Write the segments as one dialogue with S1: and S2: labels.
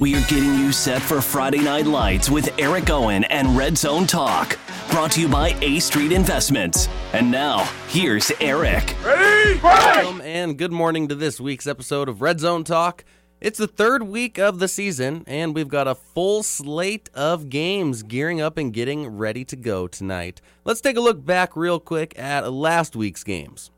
S1: We are getting you set for Friday Night Lights with Eric Owen and Red Zone Talk. Brought to you by A Street Investments. And now, here's Eric.
S2: Ready? Welcome and good morning to this week's episode of Red Zone Talk. It's the third week of the season, and we've got a full slate of games gearing up and getting ready to go tonight. Let's take a look back real quick at last week's games.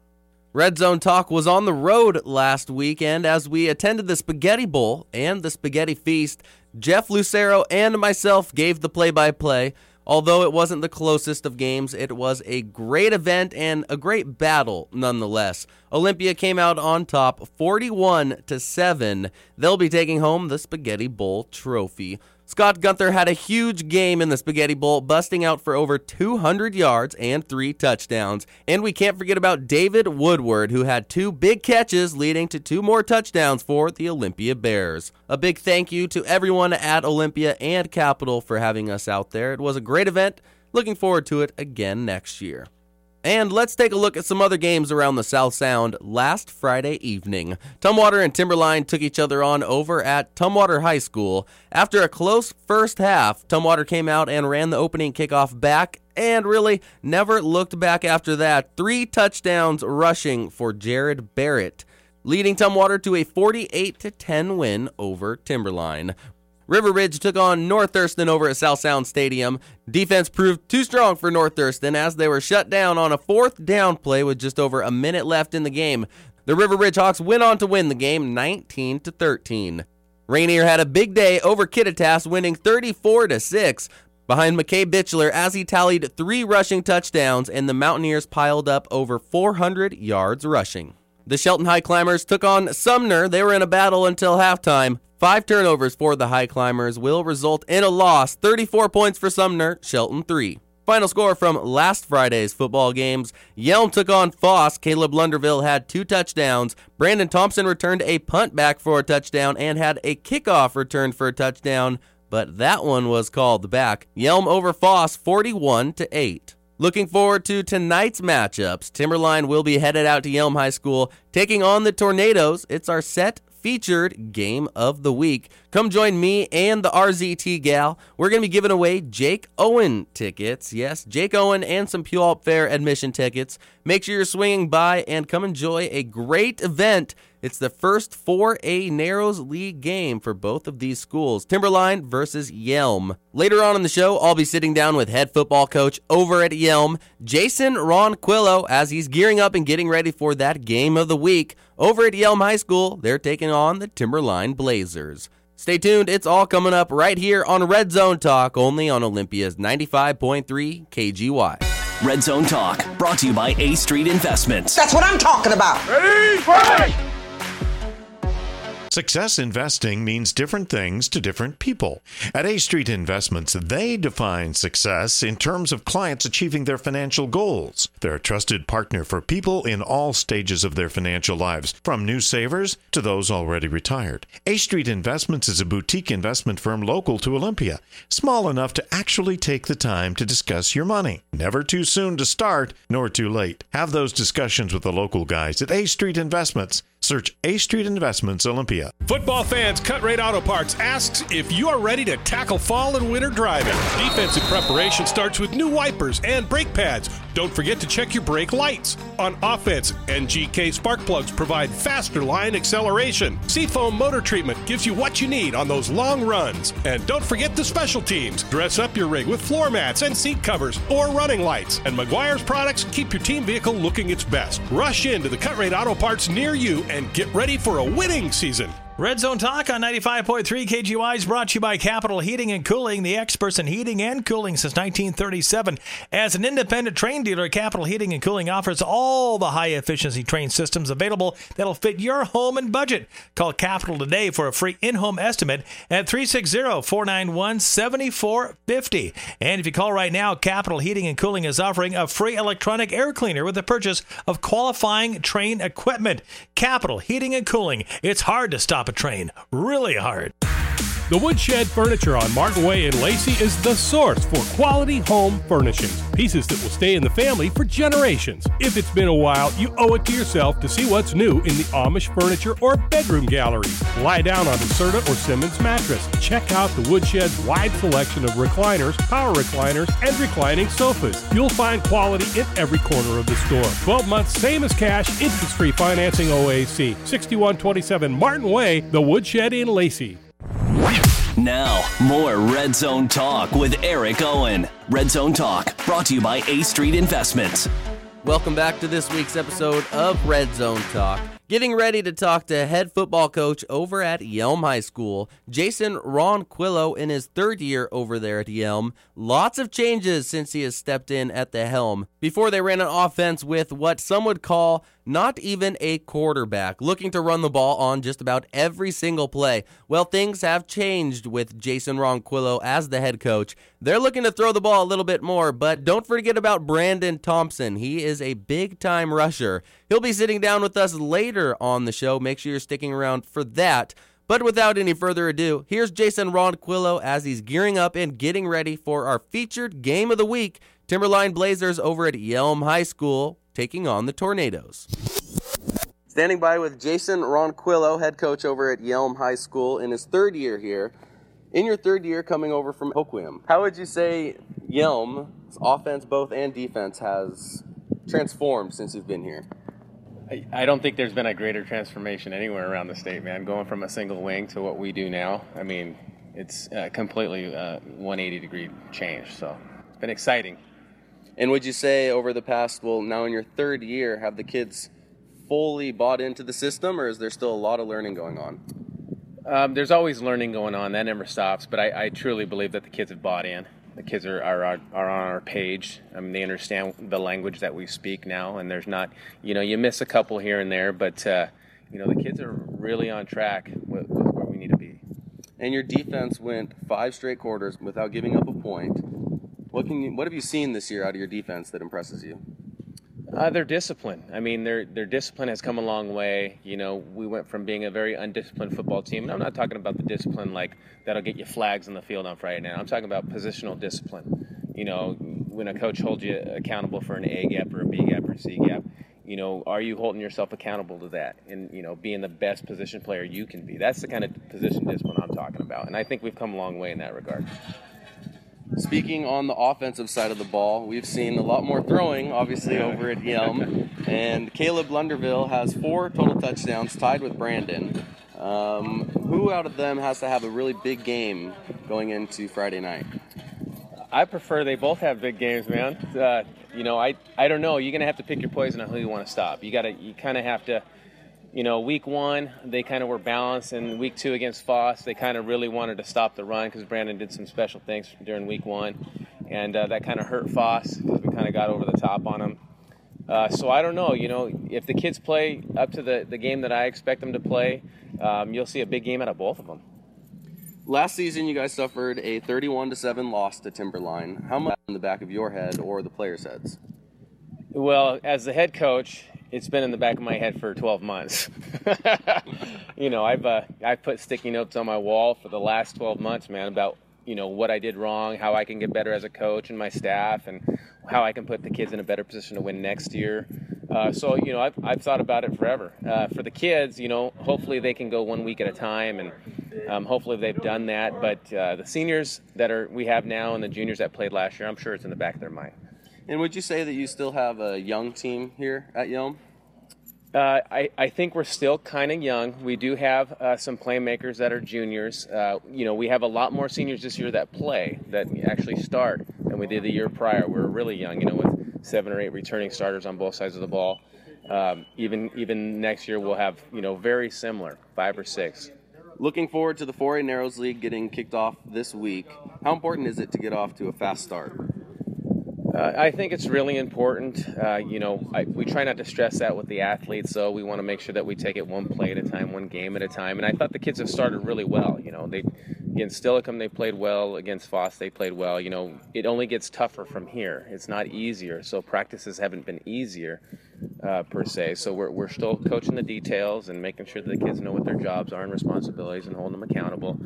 S2: Red Zone Talk was on the road last weekend as we attended the Spaghetti Bowl and the Spaghetti Feast. Jeff Lucero and myself gave the play by play. Although it wasn't the closest of games, it was a great event and a great battle nonetheless. Olympia came out on top 41 to 7. They'll be taking home the Spaghetti Bowl trophy. Scott Gunther had a huge game in the Spaghetti Bowl, busting out for over 200 yards and three touchdowns. And we can't forget about David Woodward, who had two big catches, leading to two more touchdowns for the Olympia Bears. A big thank you to everyone at Olympia and Capital for having us out there. It was a great event. Looking forward to it again next year. And let's take a look at some other games around the South Sound last Friday evening. Tumwater and Timberline took each other on over at Tumwater High School. After a close first half, Tumwater came out and ran the opening kickoff back and really never looked back after that. Three touchdowns rushing for Jared Barrett leading Tumwater to a 48 10 win over Timberline. River Ridge took on North Thurston over at South Sound Stadium. Defense proved too strong for North Thurston as they were shut down on a fourth down play with just over a minute left in the game. The River Ridge Hawks went on to win the game 19 to 13. Rainier had a big day over Kittitas, winning 34 to 6 behind McKay Bitchler as he tallied three rushing touchdowns, and the Mountaineers piled up over 400 yards rushing. The Shelton High Climbers took on Sumner. They were in a battle until halftime. Five turnovers for the High Climbers will result in a loss 34 points for Sumner, Shelton 3. Final score from last Friday's football games Yelm took on Foss. Kaleb Lunderville had two touchdowns. Brandon Thompson returned a punt back for a touchdown and had a kickoff returned for a touchdown, but that one was called back. Yelm over Foss 41 to 8. Looking forward to tonight's matchups. Timberline will be headed out to Yelm High School, taking on the Tornadoes. It's our set featured game of the week. Come join me and the RZT gal. We're going to be giving away Jake Owen tickets. Yes, Jake Owen and some Puyallup Fair admission tickets. Make sure you're swinging by and come enjoy a great event. It's the first 4A Narrows League game for both of these schools Timberline versus Yelm. Later on in the show, I'll be sitting down with head football coach over at Yelm, Jason Ronquillo, as he's gearing up and getting ready for that game of the week. Over at Yelm High School, they're taking on the Timberline Blazers. Stay tuned, it's all coming up right here on Red Zone Talk, only on Olympia's 95.3 KGY.
S1: Red Zone Talk, brought to you by A Street Investments.
S3: That's what I'm talking about.
S4: Ready, fight!
S5: Success investing means different things to different people. At A Street Investments, they define success in terms of clients achieving their financial goals. They're a trusted partner for people in all stages of their financial lives, from new savers to those already retired. A Street Investments is a boutique investment firm local to Olympia, small enough to actually take the time to discuss your money. Never too soon to start, nor too late. Have those discussions with the local guys at A Street Investments. Search A Street Investments Olympia.
S6: Football fans, Cut Rate Auto Parts asks if you are ready to tackle fall and winter driving. Defensive preparation starts with new wipers and brake pads. Don't forget to check your brake lights. On offense, NGK spark plugs provide faster line acceleration. Seafoam motor treatment gives you what you need on those long runs. And don't forget the special teams. Dress up your rig with floor mats and seat covers or running lights. And Meguiar's products keep your team vehicle looking its best. Rush into the Cut Rate Auto Parts near you and get ready for a winning season.
S7: Red Zone Talk on 95.3 KGY is brought to you by Capital Heating and Cooling, the experts in heating and cooling since 1937. As an independent Trane dealer, Capital Heating and Cooling offers all the high efficiency Trane systems available that'll fit your home and budget. Call Capital today for a free in home estimate at 360 491 7450. And if you call right now, Capital Heating and Cooling is offering a free electronic air cleaner with the purchase of qualifying Trane equipment. Capital Heating and Cooling. It's hard to stop a Trane, really hard.
S6: The Woodshed Furniture on Martin Way in Lacey is the source for quality home furnishings. Pieces that will stay in the family for generations. If it's been a while, you owe it to yourself to see what's new in the Amish furniture or bedroom galleries. Lie down on a Serta or Simmons mattress. Check out the Woodshed's wide selection of recliners, power recliners, and reclining sofas. You'll find quality in every corner of the store. 12 months, same as cash, interest free financing OAC. 6127 Martin Way, the Woodshed in Lacey.
S1: Now, more Red Zone Talk with Eric Owen. Red Zone Talk, brought to you by A Street Investments.
S2: Welcome back to this week's episode of Red Zone Talk. Getting ready to talk to head football coach over at Yelm High School, Jason Ronquillo, in his third year over there at Yelm. Lots of changes since he has stepped in at the helm. Before they ran an offense with what some would call not even a quarterback, looking to run the ball on just about every single play. Well, things have changed with Jason Ronquillo as the head coach. They're looking to throw the ball a little bit more, but don't forget about Brandon Thompson. He is a big time rusher. He'll be sitting down with us later on the show. Make sure you're sticking around for that. But without any further ado, here's Jason Ronquillo as he's gearing up and getting ready for our featured game of the week Timberline Blazers over at Yelm High School taking on the Tornadoes. Standing by with Jason Ronquillo, head coach over at Yelm High School in his third year here. In your third year coming over from Hoquiam, how would you say Yelm's offense, both and defense, has transformed since you've been here?
S3: I don't think there's been a greater transformation anywhere around the state, man. Going from a single wing to what we do now, I mean, it's uh, completely uh, 180 degree change. So it's been exciting.
S2: And would you say over the past, well, now in your third year, have the kids fully bought into the system, or is there still a lot of learning going on?
S3: Um, there's always learning going on. That never stops. But I, I, truly believe that the kids have bought in. The kids are, are, are, are on our page. I mean, they understand the language that we speak now, and there's not, you know, you miss a couple here and there, but, uh, you know, the kids are really on track with, with where we need to be.
S2: And your defense went five straight quarters without giving up a point. What can you, what have you seen this year out of your defense that impresses you?
S3: Uh, their discipline. I mean, their their discipline has come a long way. You know, we went from being a very undisciplined football team, and I'm not talking about the discipline like that'll get you flags on the field on Friday night. I'm talking about positional discipline. You know, when a coach holds you accountable for an A gap or a B gap or a C gap, you know, are you holding yourself accountable to that? And you know, being the best position player you can be. That's the kind of position discipline I'm talking about, and I think we've come a long way in that regard.
S2: Speaking on the offensive side of the ball, we've seen a lot more throwing, obviously, over at Yelm. And Kaleb Lunderville has four total touchdowns, tied with Brandon. Um, who out of them has to have a really big game going into Friday night?
S3: I prefer they both have big games, man. Uh, you know, I I don't know. You're gonna have to pick your poison on who you want to stop. You gotta, you kind of have to you know, week one, they kind of were balanced, and week two against Foss, they kind of really wanted to stop the run because Brandon did some special things during week one, and uh, that kind of hurt Foss because we kind of got over the top on him. Uh, so I don't know, you know, if the kids play up to the, the game that I expect them to play, um, you'll see a big game out of both of them.
S2: Last season, you guys suffered a 31 to 7 loss to Timberline. How much in the back of your head or the players' heads?
S3: Well, as the head coach, it's been in the back of my head for 12 months. you know, I've uh, I've put sticky notes on my wall for the last 12 months, man, about you know what I did wrong, how I can get better as a coach and my staff, and how I can put the kids in a better position to win next year. Uh, so you know, I've, I've thought about it forever. Uh, for the kids, you know, hopefully they can go one week at a time, and um, hopefully they've done that. But uh, the seniors that are we have now and the juniors that played last year, I'm sure it's in the back of their mind.
S2: And would you say that you still have a young team here at Yelm?
S3: Uh, I, I think we're still kind of young. We do have uh, some playmakers that are juniors. Uh, you know, we have a lot more seniors this year that play, that actually start, than we did the year prior. We are really young, you know, with seven or eight returning starters on both sides of the ball. Um, even even next year, we'll have, you know, very similar, five or six.
S2: Looking forward to the 4A Narrows League getting kicked off this week. How important is it to get off to a fast start?
S3: Uh, I think it's really important. Uh, you know, I, we try not to stress that with the athletes, so we want to make sure that we take it one play at a time, one game at a time. And I thought the kids have started really well. You know, they against Steilacoom they played well, against Foss they played well. You know, it only gets tougher from here. It's not easier. So practices haven't been easier. uh, per se. So we're, we're still coaching the details and making sure that the kids know what their jobs are and responsibilities and holding them accountable.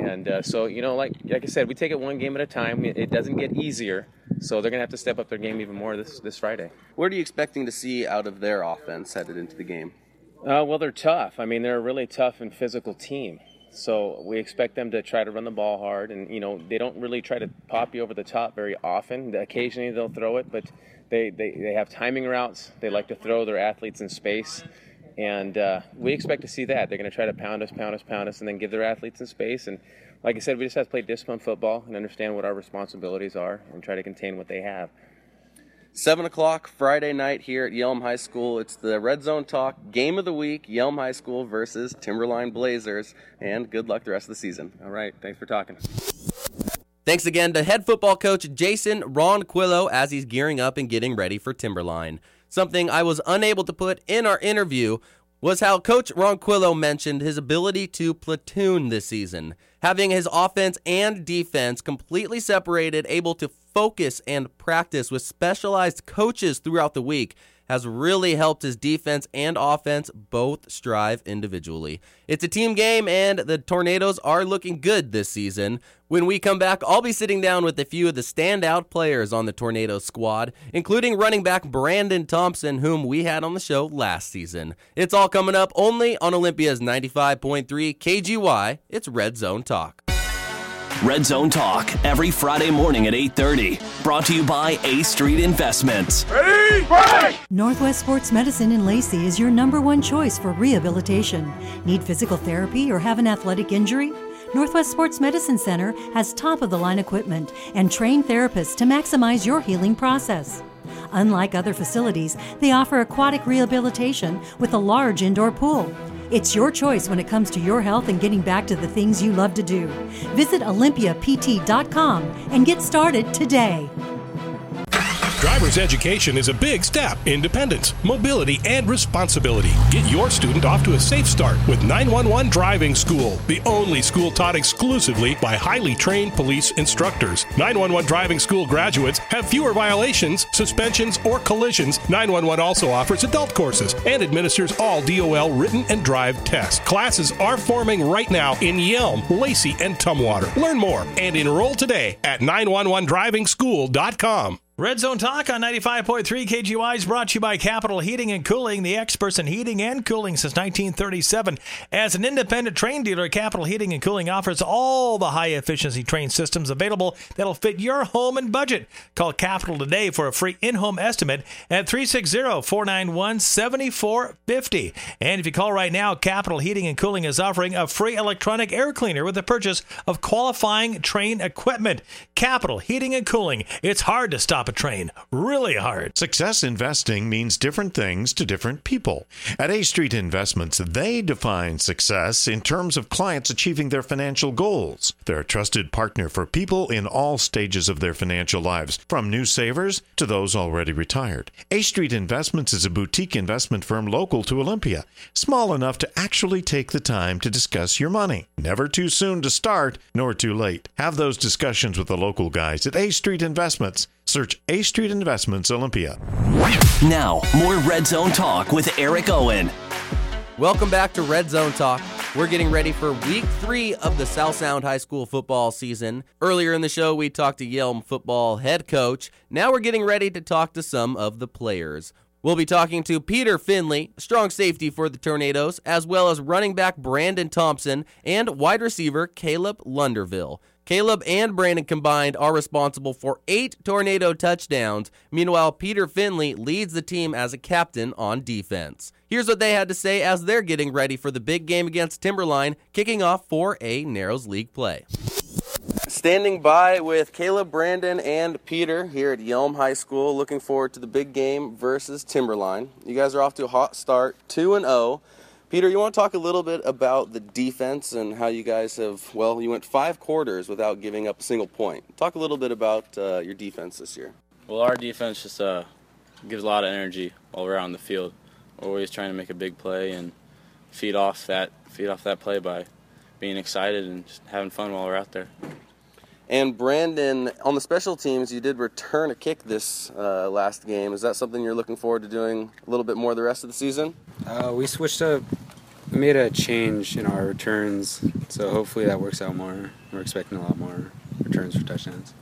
S3: And uh, so, you know, like like I said, we take it one game at a time. It doesn't get easier. So they're going to have to step up their game even more this, this Friday.
S2: What are you expecting to see out of their offense headed into the game?
S3: Uh, well, they're tough. I mean, they're a really tough and physical team. So we expect them to try to run the ball hard, and you know they don't really try to pop you over the top very often. Occasionally they'll throw it, but they, they, they have timing routes. They like to throw their athletes in space. And uh, we expect to see that. They're going to try to pound us, pound us, pound us, and then give their athletes in space. And like I said, we just have to play disciplined football and understand what our responsibilities are and try to contain what they have.
S2: 7 o'clock Friday night here at Yelm High School. It's the Red Zone Talk Game of the Week, Yelm High School versus Timberline Blazers. And good luck the rest of the season.
S3: All right. Thanks for talking.
S2: Thanks again to head football coach Jason Ronquillo as he's gearing up and getting ready for Timberline. Something I was unable to put in our interview was how Coach Ronquillo mentioned his ability to platoon this season, having his offense and defense completely separated, able to focus and practice with specialized coaches throughout the week has really helped his defense and offense both strive individually. It's a team game, and the Tornadoes are looking good this season. When we come back, I'll be sitting down with a few of the standout players on the Tornado squad, including running back Brandon Thompson, whom we had on the show last season. It's all coming up only on Olympia's 95.3 KGY. It's Red Zone Talk.
S1: Red Zone Talk every Friday morning at 8:30. Brought to you by A Street Investments.
S4: Ready, break! Northwest Sports Medicine in Lacey is your number one choice for rehabilitation. Need physical therapy or have an athletic injury? Northwest Sports Medicine Center has top of the line equipment and trained therapists to maximize your healing process. Unlike other facilities, they offer aquatic rehabilitation with a large indoor pool. It's your choice when it comes to your health and getting back to the things you love to do. Visit OlympiaPT.com and get started today.
S6: Driver's education is a big step. Independence, mobility, and responsibility. Get your student off to a safe start with 911 Driving School, the only school taught exclusively by highly trained police instructors. 911 Driving School graduates have fewer violations, suspensions, or collisions. 911 also offers adult courses and administers all DOL written and drive tests. Classes are forming right now in Yelm, Lacey, and Tumwater. Learn more and enroll today at 911drivingschool.com.
S7: Red Zone Talk on 95.3 KGY is brought to you by Capital Heating and Cooling, the experts in heating and cooling since 1937. As an independent Trane dealer, Capital Heating and Cooling offers all the high efficiency Trane systems available that'll fit your home and budget. Call Capital today for a free in home estimate at 360 491 7450. And if you call right now, Capital Heating and Cooling is offering a free electronic air cleaner with the purchase of qualifying Trane equipment. Capital Heating and Cooling. It's hard to stop stop a Trane. Really hard.
S5: Success investing means different things to different people. At A Street Investments, they define success in terms of clients achieving their financial goals. They're a trusted partner for people in all stages of their financial lives, from new savers to those already retired. A Street Investments is a boutique investment firm local to Olympia, small enough to actually take the time to discuss your money. Never too soon to start, nor too late. Have those discussions with the local guys at A Street Investments. Search A Street Investments Olympia.
S1: Now, more Red Zone Talk with Eric Owen.
S2: Welcome back to Red Zone Talk. We're getting ready for week three of the South Sound High School football season. Earlier in the show, we talked to Yelm football head coach. Now we're getting ready to talk to some of the players. We'll be talking to Peter Finley, strong safety for the Tornadoes, as well as running back Brandon Thompson and wide receiver Kaleb Lunderville. Kaleb and Brandon combined are responsible for eight tornado touchdowns. Meanwhile, Peter Finley leads the team as a captain on defense. Here's what they had to say as they're getting ready for the big game against Timberline, kicking off 4A Narrows League play. Standing by with Kaleb, Brandon, and Peter here at Yelm High School, looking forward to the big game versus Timberline. You guys are off to a hot start, 2 and 0. Peter, you want to talk a little bit about the defense and how you guys have, well, you went five quarters without giving up a single point. Talk a little bit about uh, your defense this year.
S8: Well, our defense just uh, gives a lot of energy out on the field. We're always trying to make a big play and feed off that feed off that play by being excited and having fun while we're out there.
S2: And Brandon, on the special teams, you did return a kick this uh, last game. Is that something you're looking forward to doing a little bit more the rest of the season?
S9: Uh, we switched up, made a change in our returns, so hopefully that works out more. We're expecting a lot more returns for touchdowns.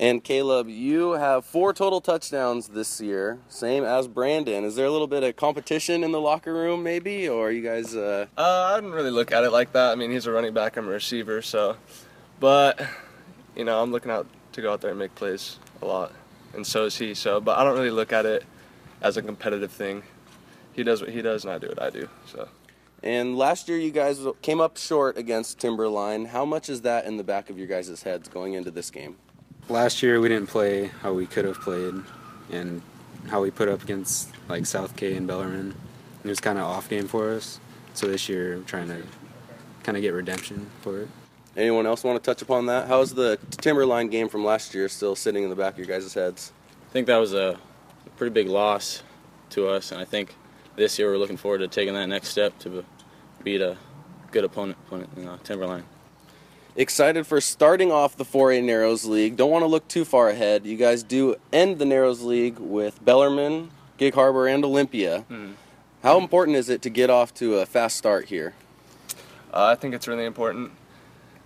S2: And Kaleb, you have four total touchdowns this year, same as Brandon. Is there a little bit of competition in the locker room, maybe, or are you guys? Uh...
S10: Uh, I didn't really look at it like that. I mean, he's a running back, I'm a receiver, so. But, you know, I'm looking out to go out there and make plays a lot, and so is he. So, but I don't really look at it as a competitive thing. He does what he does, and I do what I do. So.
S2: And last year, you guys came up short against Timberline. How much is that in the back of your guys' heads going into this game?
S9: Last year we didn't play how we could have played, and how we put up against like South K and Bellarmine. It was kind of off game for us. So this year, I'm trying to kind of get redemption for it.
S2: Anyone else want to touch upon that? How's the Timberline game from last year still sitting in the back of your guys' heads?
S8: I think that was a pretty big loss to us, and I think this year we're looking forward to taking that next step to beat a good opponent, opponent in uh, Timberline.
S2: Excited for starting off the 4A Narrows League. Don't want to look too far ahead. You guys do end the Narrows League with Bellarmine, Gig Harbor, and Olympia.
S10: Mm.
S2: How important is it to get off to a fast start here?
S10: Uh, I think it's really important.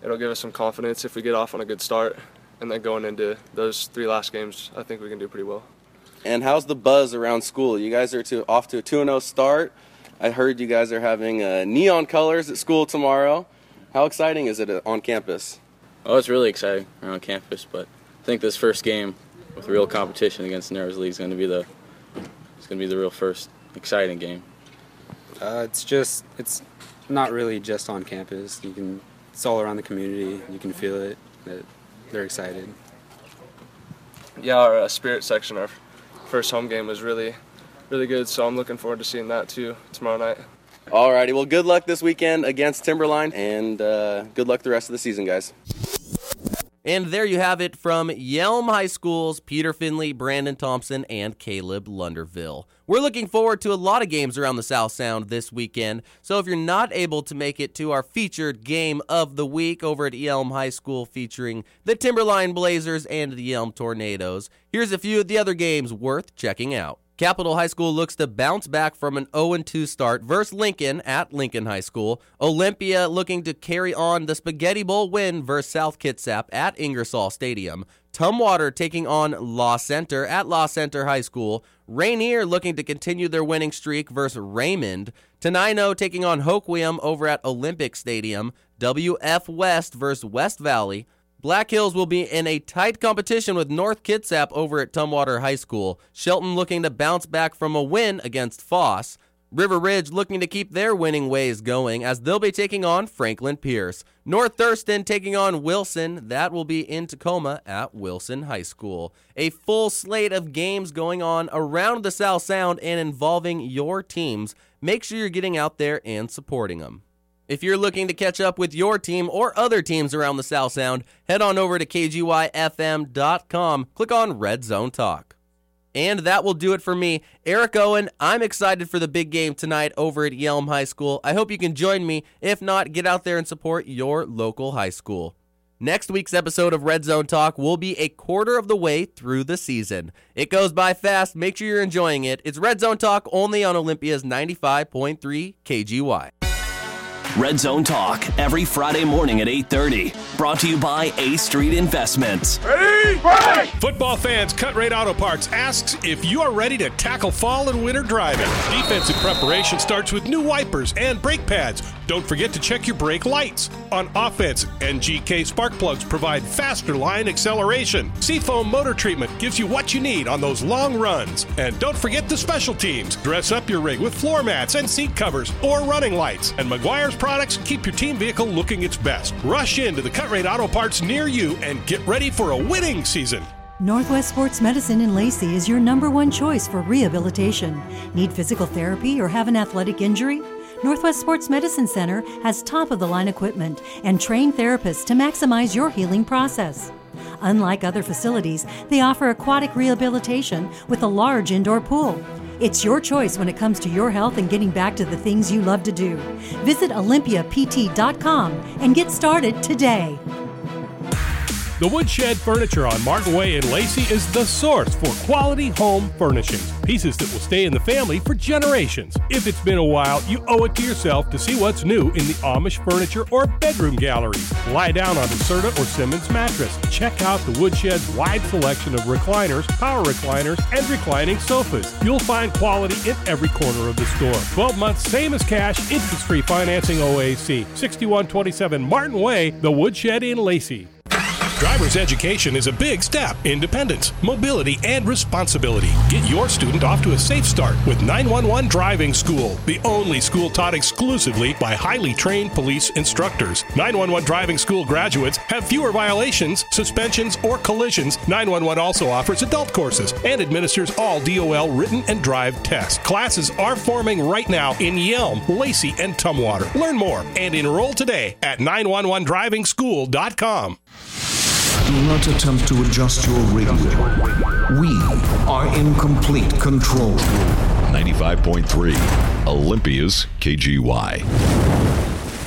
S10: It'll give us some confidence if we get off on a good start, and then going into those three last games, I think we can do pretty well.
S2: And how's the buzz around school? You guys are to, off to a 2 0 start. I heard you guys are having uh, neon colors at school tomorrow. How exciting is it uh, on campus?
S8: Oh, it's really exciting around campus, but I think this first game with real competition against the Narrows League is going to be the it's going to be the real first exciting game.
S9: Uh, it's just it's not really just on campus. You can it's all around the community. You can feel it that they're excited.
S10: Yeah, our uh, spirit section, our first home game was really, really good. So I'm looking forward to seeing that too tomorrow night.
S2: Alrighty, well, good luck this weekend against Timberline, and uh, good luck the rest of the season, guys. And there you have it from Yelm High School's Peter Finley, Brandon Thompson, and Kaleb Lunderville. We're looking forward to a lot of games around the South Sound this weekend, so if you're not able to make it to our featured game of the week over at Yelm High School featuring the Timberline Blazers and the Yelm Tornadoes, here's a few of the other games worth checking out. Capital High School looks to bounce back from an 0 2 start versus Lincoln at Lincoln High School. Olympia looking to carry on the Spaghetti Bowl win versus South Kitsap at Ingersoll Stadium. Tumwater taking on Law Center at Law Center High School. Rainier looking to continue their winning streak versus Raymond. Tenino taking on Hoquiam over at Olympic Stadium. WF West versus West Valley. Black Hills will be in a tight competition with North Kitsap over at Tumwater High School. Shelton looking to bounce back from a win against Foss. River Ridge looking to keep their winning ways going as they'll be taking on Franklin Pierce. North Thurston taking on Wilson. That will be in Tacoma at Wilson High School. A full slate of games going on around the South Sound and involving your teams. Make sure you're getting out there and supporting them. If you're looking to catch up with your team or other teams around the South Sound, head on over to KGYFM.com. Click on Red Zone Talk. And that will do it for me. Eric Owen, I'm excited for the big game tonight over at Yelm High School. I hope you can join me. If not, get out there and support your local high school. Next week's episode of Red Zone Talk will be a quarter of the way through the season. It goes by fast. Make sure you're enjoying it. It's Red Zone Talk only on Olympia's 95.3 KGY.
S1: Red Zone Talk every Friday morning at 8:30. Brought to you by A Street Investments.
S6: Ready? Break! Football fans, Cut Rate Auto Parts asks if you are ready to tackle fall and winter driving. Defensive preparation starts with new wipers and brake pads. Don't forget to check your brake lights. On offense, NGK spark plugs provide faster line acceleration. Seafoam motor treatment gives you what you need on those long runs. And don't forget the special teams. Dress up your rig with floor mats and seat covers or running lights. And Meguiar's products keep your team vehicle looking its best. Rush into the Cut Rate Auto Parts near you and get ready for a winning season.
S4: Northwest Sports Medicine in Lacey is your number one choice for rehabilitation. Need physical therapy or have an athletic injury? Northwest Sports Medicine Center has top of the line equipment and trained therapists to maximize your healing process. Unlike other facilities, they offer aquatic rehabilitation with a large indoor pool. It's your choice when it comes to your health and getting back to the things you love to do. Visit OlympiaPT.com and get started today.
S6: The Woodshed Furniture on Martin Way in Lacey is the source for quality home furnishings. Pieces that will stay in the family for generations. If it's been a while, you owe it to yourself to see what's new in the Amish furniture or bedroom galleries. Lie down on a Serta or Simmons mattress. Check out the Woodshed's wide selection of recliners, power recliners, and reclining sofas. You'll find quality in every corner of the store. 12 months, same as cash, interest free financing OAC. 6127 Martin Way, the Woodshed in Lacey. Driver's education is a big step. Independence, mobility, and responsibility. Get your student off to a safe start with 911 Driving School, the only school taught exclusively by highly trained police instructors. 911 Driving School graduates have fewer violations, suspensions, or collisions. 911 also offers adult courses and administers all DOL written and drive tests. Classes are forming right now in Yelm, Lacey, and Tumwater. Learn more and enroll today at 911drivingschool.com.
S11: Do not attempt to adjust your radio. We are in complete control.
S12: 95.3 Olympia's KGY.